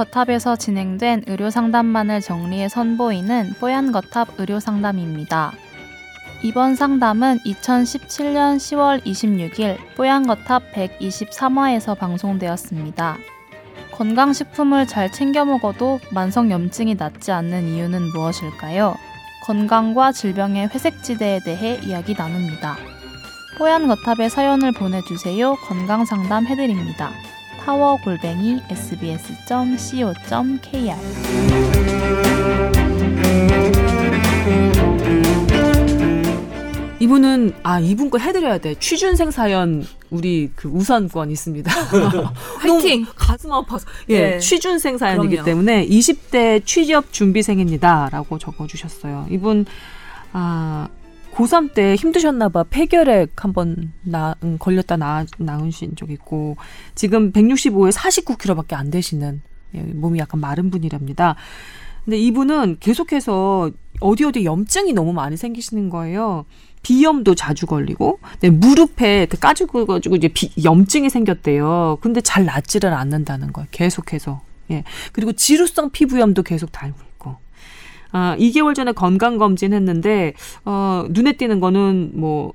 뽀얀거탑에서 진행된 의료 상담만을 정리해 선보이는 뽀얀 거탑 의료 상담입니다. 이번 상담은 2017년 10월 26일 뽀얀 거탑 123화에서 방송되었습니다. 건강식품을 잘 챙겨 먹어도 만성염증이 낫지 않는 이유는 무엇일까요? 건강과 질병의 회색지대에 대해 이야기 나눕니다. 뽀얀 거탑에 사연을 보내주세요. 건강 상담 해드립니다. 타워 골뱅이 sbs.co.kr 이분은 아 이분 거 해드려야 돼 취준생 사연 우리 그 우선권 있습니다. 화이팅! 가슴 아파서 예 네. 취준생 사연이기 그럼요. 때문에 20대 취업 준비생입니다라고 적어주셨어요. 이분 아 고3 때 힘드셨나봐 폐결핵 한번 나 음, 걸렸다 나 나으신 적 있고 지금 165에 49kg밖에 안 되시는 예, 몸이 약간 마른 분이랍니다. 근데 이분은 계속해서 어디 어디 염증이 너무 많이 생기시는 거예요. 비염도 자주 걸리고, 네, 무릎에 그 까지고 가지고 이제 비, 염증이 생겼대요. 근데 잘 낫지를 않는다는 거예요. 계속해서. 예. 그리고 지루성 피부염도 계속 달고. 아, 2개월 전에 건강 검진 했는데 어, 눈에 띄는 거는 뭐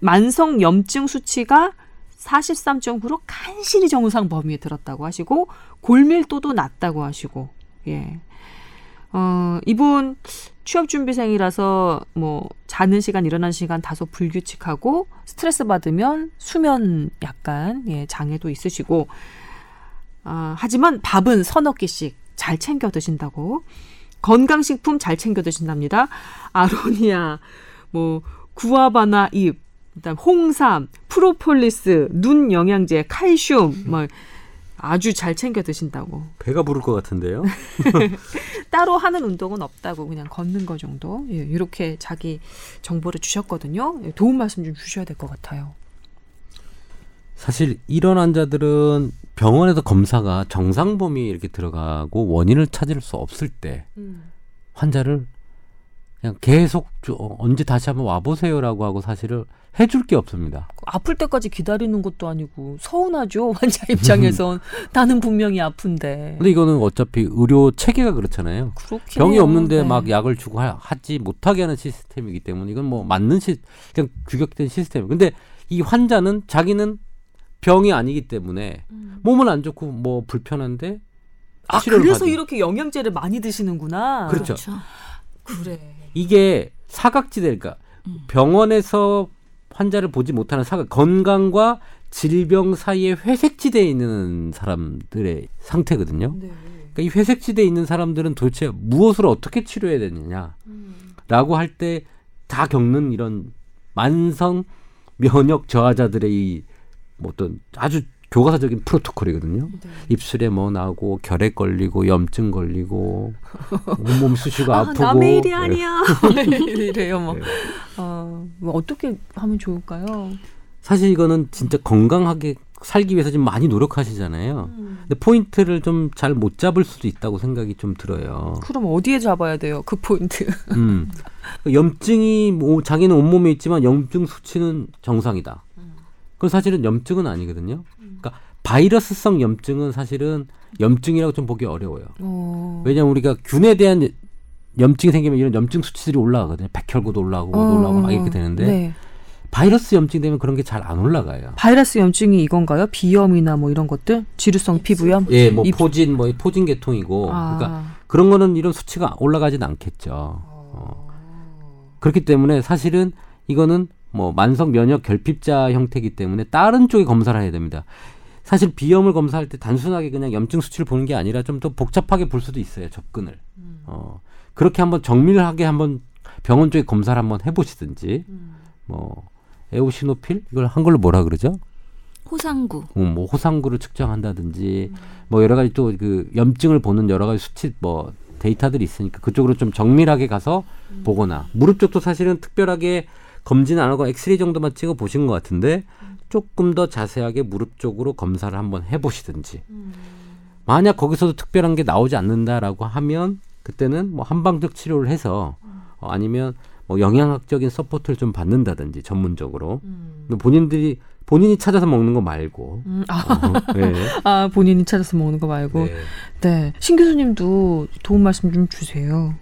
만성 염증 수치가 43.9로 간신히 정상 범위에 들었다고 하시고 골밀도도 낮다고 하시고 예. 어, 이분 취업 준비생이라서 뭐 자는 시간 일어나는 시간 다소 불규칙하고 스트레스 받으면 수면 약간 예, 장애도 있으시고 아, 하지만 밥은 서너 끼씩 잘 챙겨 드신다고 건강식품 잘 챙겨 드신답니다. 아로니아 뭐 구아바나 잎 그다음 홍삼, 프로폴리스, 눈 영양제, 칼슘 뭐 아주 잘 챙겨 드신다고. 배가 부를 것 같은데요. 따로 하는 운동은 없다고 그냥 걷는 거 정도. 예, 이렇게 자기 정보를 주셨거든요. 예, 도움 말씀 좀 주셔야 될 것 같아요. 사실 이런 환자들은 병원에서 검사가 정상 범위에 이렇게 들어가고 원인을 찾을 수 없을 때 환자를 그냥 계속 저- 언제 다시 한번 와보세요라고 하고 사실을 해줄 게 없습니다. 아플 때까지 기다리는 것도 아니고 서운하죠 환자 입장에선 나는 분명히 아픈데. 근데 이거는 어차피 의료 체계가 그렇잖아요. 그렇긴 병이. 없는데 네. 막 약을 주고 하, 하지 못하게 하는 시스템이기 때문에 이건 뭐 맞는 시 그냥 규격된 시스템. 근데 이 환자는 자기는 병이 아니기 때문에 몸은 안 좋고 뭐 불편한데 아 그래서 받은. 이렇게 영양제를 많이 드시는구나. 그렇죠. 그래. 이게 사각지대 그러니까 병원에서 환자를 보지 못하는 사각 건강과 질병 사이에 회색지대에 있는 사람들의 상태거든요. 네. 그러니까 이 회색지대에 있는 사람들은 도대체 무엇을 어떻게 치료해야 되느냐라고 할때 다 겪는 이런 만성 면역 저하자들의 이 뭐 어떤 아주 교과서적인 프로토콜이거든요. 입술에 뭐 나고 결핵 걸리고 염증 걸리고 온몸 수시고 아, 아프고 남의 일이 예. 아니야. 이래요 뭐. 네. 어, 뭐 어떻게 하면 좋을까요? 사실 이거는 진짜 건강하게 살기 위해서 지금 많이 노력하시잖아요. 음. 근데 포인트를 좀 잘 못 잡을 수도 있다고 생각이 좀 들어요. 그럼 어디에 잡아야 돼요? 그 포인트. 음. 염증이 뭐 자기는 온몸에 있지만 염증 수치는 정상이다. 그건 사실은 염증은 아니거든요. 그러니까 바이러스성 염증은 사실은 염증이라고 좀 보기 어려워요. 어. 왜냐하면 우리가 균에 대한 염증이 생기면 이런 염증 수치들이 올라가거든요. 백혈구도 올라가고 뭐도 올라가고 막 이렇게 되는데 네. 바이러스 염증 되면 그런 게 잘 안 올라가요. 바이러스 염증이 이건가요? 비염이나 뭐 이런 것들? 지루성 피부염? 예, 뭐 이- 포진 뭐 포진 계통이고 아. 그러니까 그런 거는 이런 수치가 올라가진 않겠죠. 어. 그렇기 때문에 사실은 이거는 뭐 만성 면역 결핍자 형태이기 때문에 다른 쪽에 검사를 해야 됩니다. 사실 비염을 검사할 때 단순하게 그냥 염증 수치를 보는 게 아니라 좀 더 복잡하게 볼 수도 있어요 접근을. 어 그렇게 한번 정밀하게 한번 병원 쪽에 검사를 한번 해보시든지 뭐 에오시노필 이걸 한글로 뭐라 그러죠? 호상구. 어, 뭐 호상구를 측정한다든지 뭐 여러 가지 또 그 염증을 보는 여러 가지 수치 뭐 데이터들이 있으니까 그쪽으로 좀 정밀하게 가서 보거나 무릎 쪽도 사실은 특별하게 검진 안 하고 엑스레이 정도만 찍어 보신 것 같은데 조금 더 자세하게 무릎 쪽으로 검사를 한번 해보시든지 만약 거기서도 특별한 게 나오지 않는다라고 하면 그때는 뭐 한방적 치료를 해서 어, 아니면 뭐 영양학적인 support를 좀 받는다든지 전문적으로 음. 본인들이 본인이 찾아서 먹는 거 말고 음, 아, 어, 네. 아, 본인이 찾아서 먹는 거 말고. 네. 네. 신 교수님도 도움 말씀 좀 주세요.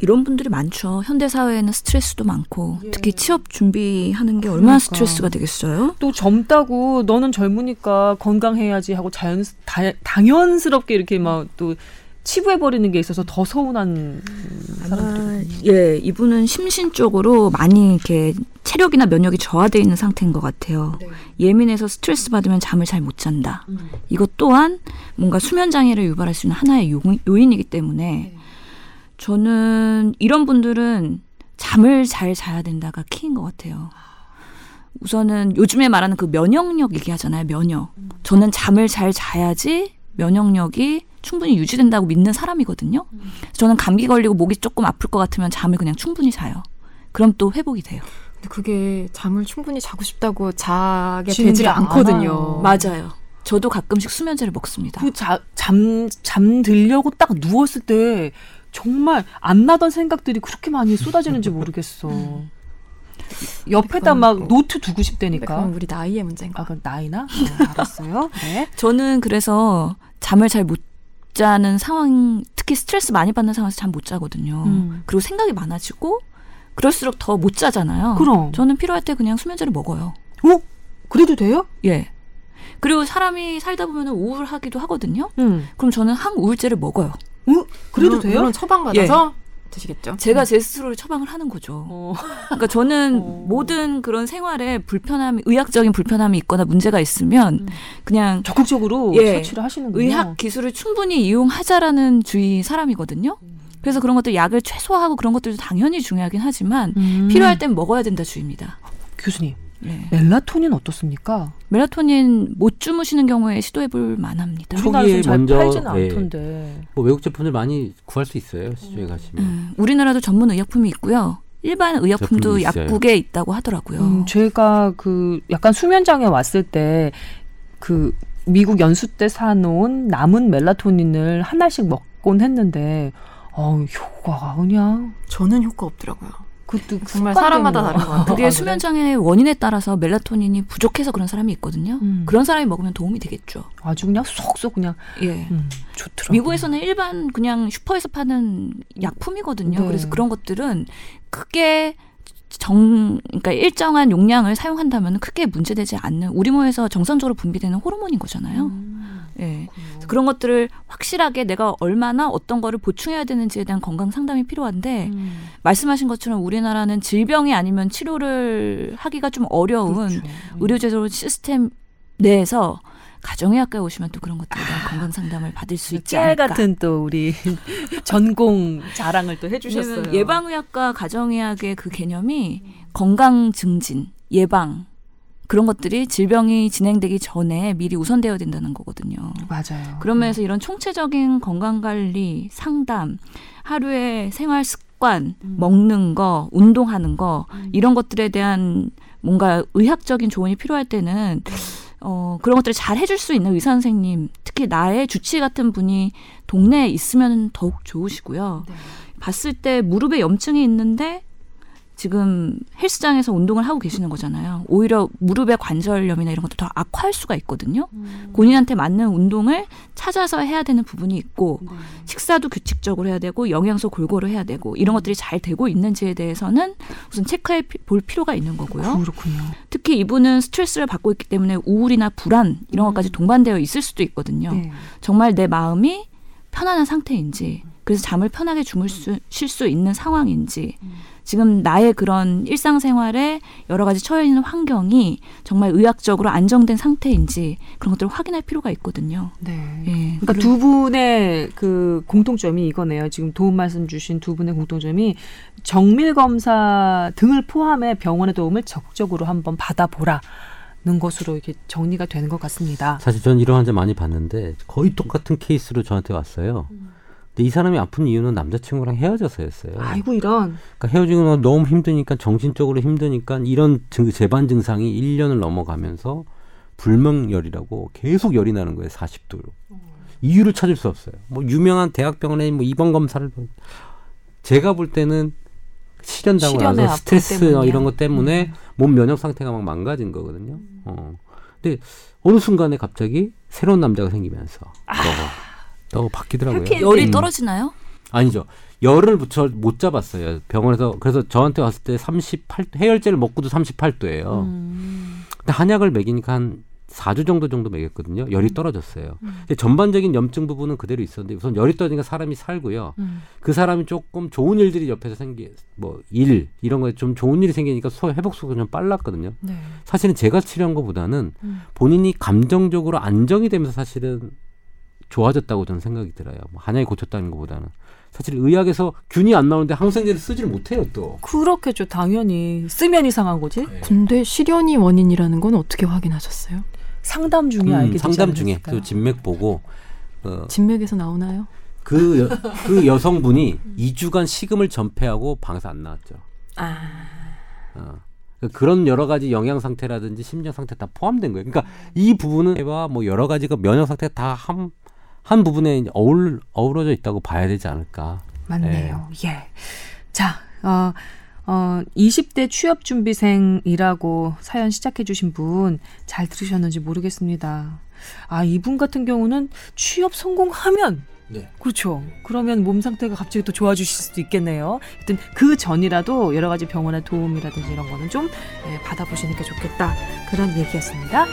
이런 분들이 많죠. 현대 사회에는 스트레스도 많고 예. 특히 취업 준비하는 게 얼마나 그러니까. 스트레스가 되겠어요? 또 젊다고 너는 젊으니까 건강해야지 하고 자연 다, 당연스럽게 이렇게 막 또 치부해 버리는 게 있어서 더 서운한 사람들이 아, 예, 이분은 심신적으로 많이 이렇게 체력이나 면역이 저하돼 있는 상태인 것 같아요. 예민해서 스트레스 받으면 잠을 잘 못 잔다. 이것 또한 뭔가 수면 장애를 유발할 수 있는 하나의 요, 요인이기 때문에 저는 이런 분들은 잠을 잘 자야 된다가 키인 것 같아요. 우선은 요즘에 말하는 그 면역력 얘기하잖아요. 면역. 저는 잠을 잘 자야지 면역력이 충분히 유지된다고 믿는 사람이거든요. 저는 감기 걸리고 목이 조금 아플 것 같으면 잠을 그냥 충분히 자요. 그럼 또 회복이 돼요. 근데 그게 잠을 충분히 자고 싶다고 자게 되질 게 않거든요. 않아요. 맞아요. 저도 가끔씩 수면제를 먹습니다. 그잠 잠들려고 딱 누웠을 때 정말 안 나던 생각들이 그렇게 많이 쏟아지는지 모르겠어. 옆에다 그건 막 뭐- 노트 두고 싶다니까. 그건 우리 나이의 문제인 것 아. 그 나이나? 어, 알았어요. 네. 저는 그래서 잠을 잘 못 자는 상황, 특히 스트레스 많이 받는 상황에서 잠 못 자거든요. 음. 그리고 생각이 많아지고 그럴수록 더 못 자잖아요. 그럼. 저는 필요할 때 그냥 수면제를 먹어요. 어? 그래도 돼요? 예. 그리고 사람이 살다 보면 우울하기도 하거든요. 응. 그럼 저는 항우울제를 먹어요. 어? 그래도 물론- 돼요? 물론 처방 받아서 드시겠죠. 제가 제 스스로를 처방을 하는 거죠. 어. 그러니까 저는 어. 모든 그런 생활에 불편함, 의학적인 불편함이 있거나 문제가 있으면 음. 그냥 적극적으로 예. 처치를 하시는군요. 의학 기술을 충분히 이용하자라는 주의 사람이거든요. 그래서 그런 것들 약을 최소화하고 그런 것들도 당연히 중요하긴 하지만 음. 필요할 땐 먹어야 된다 주의입니다. 교수님, 네. 멜라토닌 어떻습니까? 멜라토닌 못 주무시는 경우에 시도해 볼 만합니다. 초기에 우리나라에서 잘 먼저, 팔지는 예. 않던데. 뭐 외국 제품들 많이 구할 수 있어요 시중에 가시면. 음, 우리나라도 전문 의약품이 있고요. 일반 의약품도 있어요. 약국에 있다고 하더라고요. 음, 제가 그 약간 수면 장애 왔을 때 그 미국 연수 때 사놓은 남은 멜라토닌을 하나씩 먹곤 했는데 어 효과가 그냥 저는 효과 없더라고요. 그것도 정말 사람마다. 다른 것 같아요. 그게 아, 수면 장애의 원인에 따라서 멜라토닌이 부족해서 그런 사람이 있거든요. 음. 그런 사람이 먹으면 도움이 되겠죠. 아주 그냥 쏙쏙 그냥 예. 음, 좋더라고. 미국에서는 일반 그냥 슈퍼에서 파는 약품이거든요. 네. 그래서 그런 것들은 크게 정 그러니까 일정한 용량을 사용한다면 크게 문제되지 않는 우리 몸에서 정상적으로 분비되는 호르몬인 거잖아요. 예. 그래서 그런 것들을 확실하게 내가 얼마나 어떤 거를 보충해야 되는지에 대한 건강 상담이 필요한데 음, 말씀하신 것처럼 우리나라는 질병이 아니면 치료를 하기가 좀 어려운 그렇죠. 의료제도 시스템 내에서 가정의학과에 오시면 또 그런 것들에 대한 건강 상담을 받을 수 있지 깨알 않을까. 같은 또 우리 전공 자랑을 또 해주셨어요. 예방의학과 가정의학의 그 개념이 건강 증진, 예방 그런 것들이 질병이 진행되기 전에 미리 우선되어야 된다는 거거든요. 맞아요. 그런 면에서 이런 총체적인 건강 관리, 상담, 하루의 생활 습관, 음. 먹는 거, 운동하는 거 이런 것들에 대한 뭔가 의학적인 조언이 필요할 때는 어, 그런 것들을 잘 해줄 수 있는 의사 선생님, 특히 나의 주치 같은 분이 동네에 있으면 더욱 좋으시고요. 봤을 때 무릎에 염증이 있는데 지금 헬스장에서 운동을 하고 계시는 거잖아요. 오히려 무릎의 관절염이나 이런 것도 더 악화할 수가 있거든요. 본인한테 맞는 운동을 찾아서 해야 되는 부분이 있고 식사도 규칙적으로 해야 되고 영양소 골고루 해야 되고 이런 것들이 잘 되고 있는지에 대해서는 우선 체크해 피- 볼 필요가 있는 거고요. 그렇군요. 특히 이분은 스트레스를 받고 있기 때문에 우울이나 불안 이런 것까지 동반되어 있을 수도 있거든요. 네. 정말 내 마음이 편안한 상태인지 그래서 잠을 편하게 주물 수, 있는 상황인지 지금 나의 그런 일상생활에 여러 가지 처해 있는 환경이 정말 의학적으로 안정된 상태인지 그런 것들을 확인할 필요가 있거든요. 네. 예. 그러니까 두 분의 그 공통점이 이거네요. 지금 도움 말씀 주신 두 분의 공통점이 정밀 검사 등을 포함해 병원의 도움을 적극적으로 한번 받아보라 는 것으로 이렇게 정리가 되는 것 같습니다. 사실 전 이런 환자 많이 봤는데 거의 똑같은 케이스로 저한테 왔어요. 근데 이 사람이 아픈 이유는 남자친구랑 헤어져서였어요. 아이고 이런. 그러니까 헤어지고 나서 너무 힘드니까 정신적으로 힘드니까 이런 증, 재반 증상이 1년을 넘어가면서 불명열이라고 계속 열이 나는 거예요. 40도로. 이유를 찾을 수 없어요. 뭐 유명한 대학병원에 뭐 입원 검사를 보- 제가 볼 때는 실현당하고 나서 스트레스 때문이야. 이런 것 때문에 몸 면역 상태가 막 망가진 거거든요. 어. 근데 어느 순간에 갑자기 새로운 남자가 생기면서 또, 또 바뀌더라고요. 열이 음. 떨어지나요? 아니죠. 열을 저못 잡았어요. 병원에서 그래서 저한테 왔을 때 38, 해열제를 먹고도 38도예요. 음. 근데 한약을 먹이니까 한 4주 정도 정도 먹였거든요. 음. 열이 떨어졌어요. 근데 전반적인 염증 부분은 그대로 있었는데 우선 열이 떨어지니까 사람이 살고요. 음. 그 사람이 조금 좋은 일들이 옆에서 생기 뭐 일 이런 거에 좀 좋은 일이 생기니까 소 회복 속도가 좀 빨랐거든요. 네. 사실은 제가 치료한 것보다는 음. 본인이 감정적으로 안정이 되면서 사실은 좋아졌다고 저는 생각이 들어요. 뭐 한약이 고쳤다는 것보다는 사실 의학에서 균이 안 나오는데 항생제를 쓰지를 못해요 또. 그렇겠죠. 당연히 쓰면 이상한 거지. 네. 근데 실현이 원인이라는 건 어떻게 확인하셨어요? 상담 중에 음, 알게 되지 상담 중에? 그 진맥 보고 어, 진맥에서 나오나요? 그, 여, 그 여성분이 2주간 식음을 전폐하고 방에서 안 나왔죠. 아. 어. 그런 여러 가지 영양 상태라든지 심장 상태 다 포함된 거예요. 그러니까 이 부분은 와뭐 여러 가지가 면역 상태 다한 한 부분에 어울 어우러져 있다고 봐야 되지 않을까. 맞네요. 예. 자, 어, 어, 20대 취업준비생이라고 사연 시작해주신 분 잘 들으셨는지 모르겠습니다. 아, 이분 같은 경우는 취업 성공하면 네. 그렇죠. 그러면 몸 상태가 갑자기 또 좋아지실 수도 있겠네요. 하여튼 그 전이라도 여러 가지 병원의 도움이라든지 이런 거는 좀 예, 받아보시는 게 좋겠다. 그런 얘기였습니다.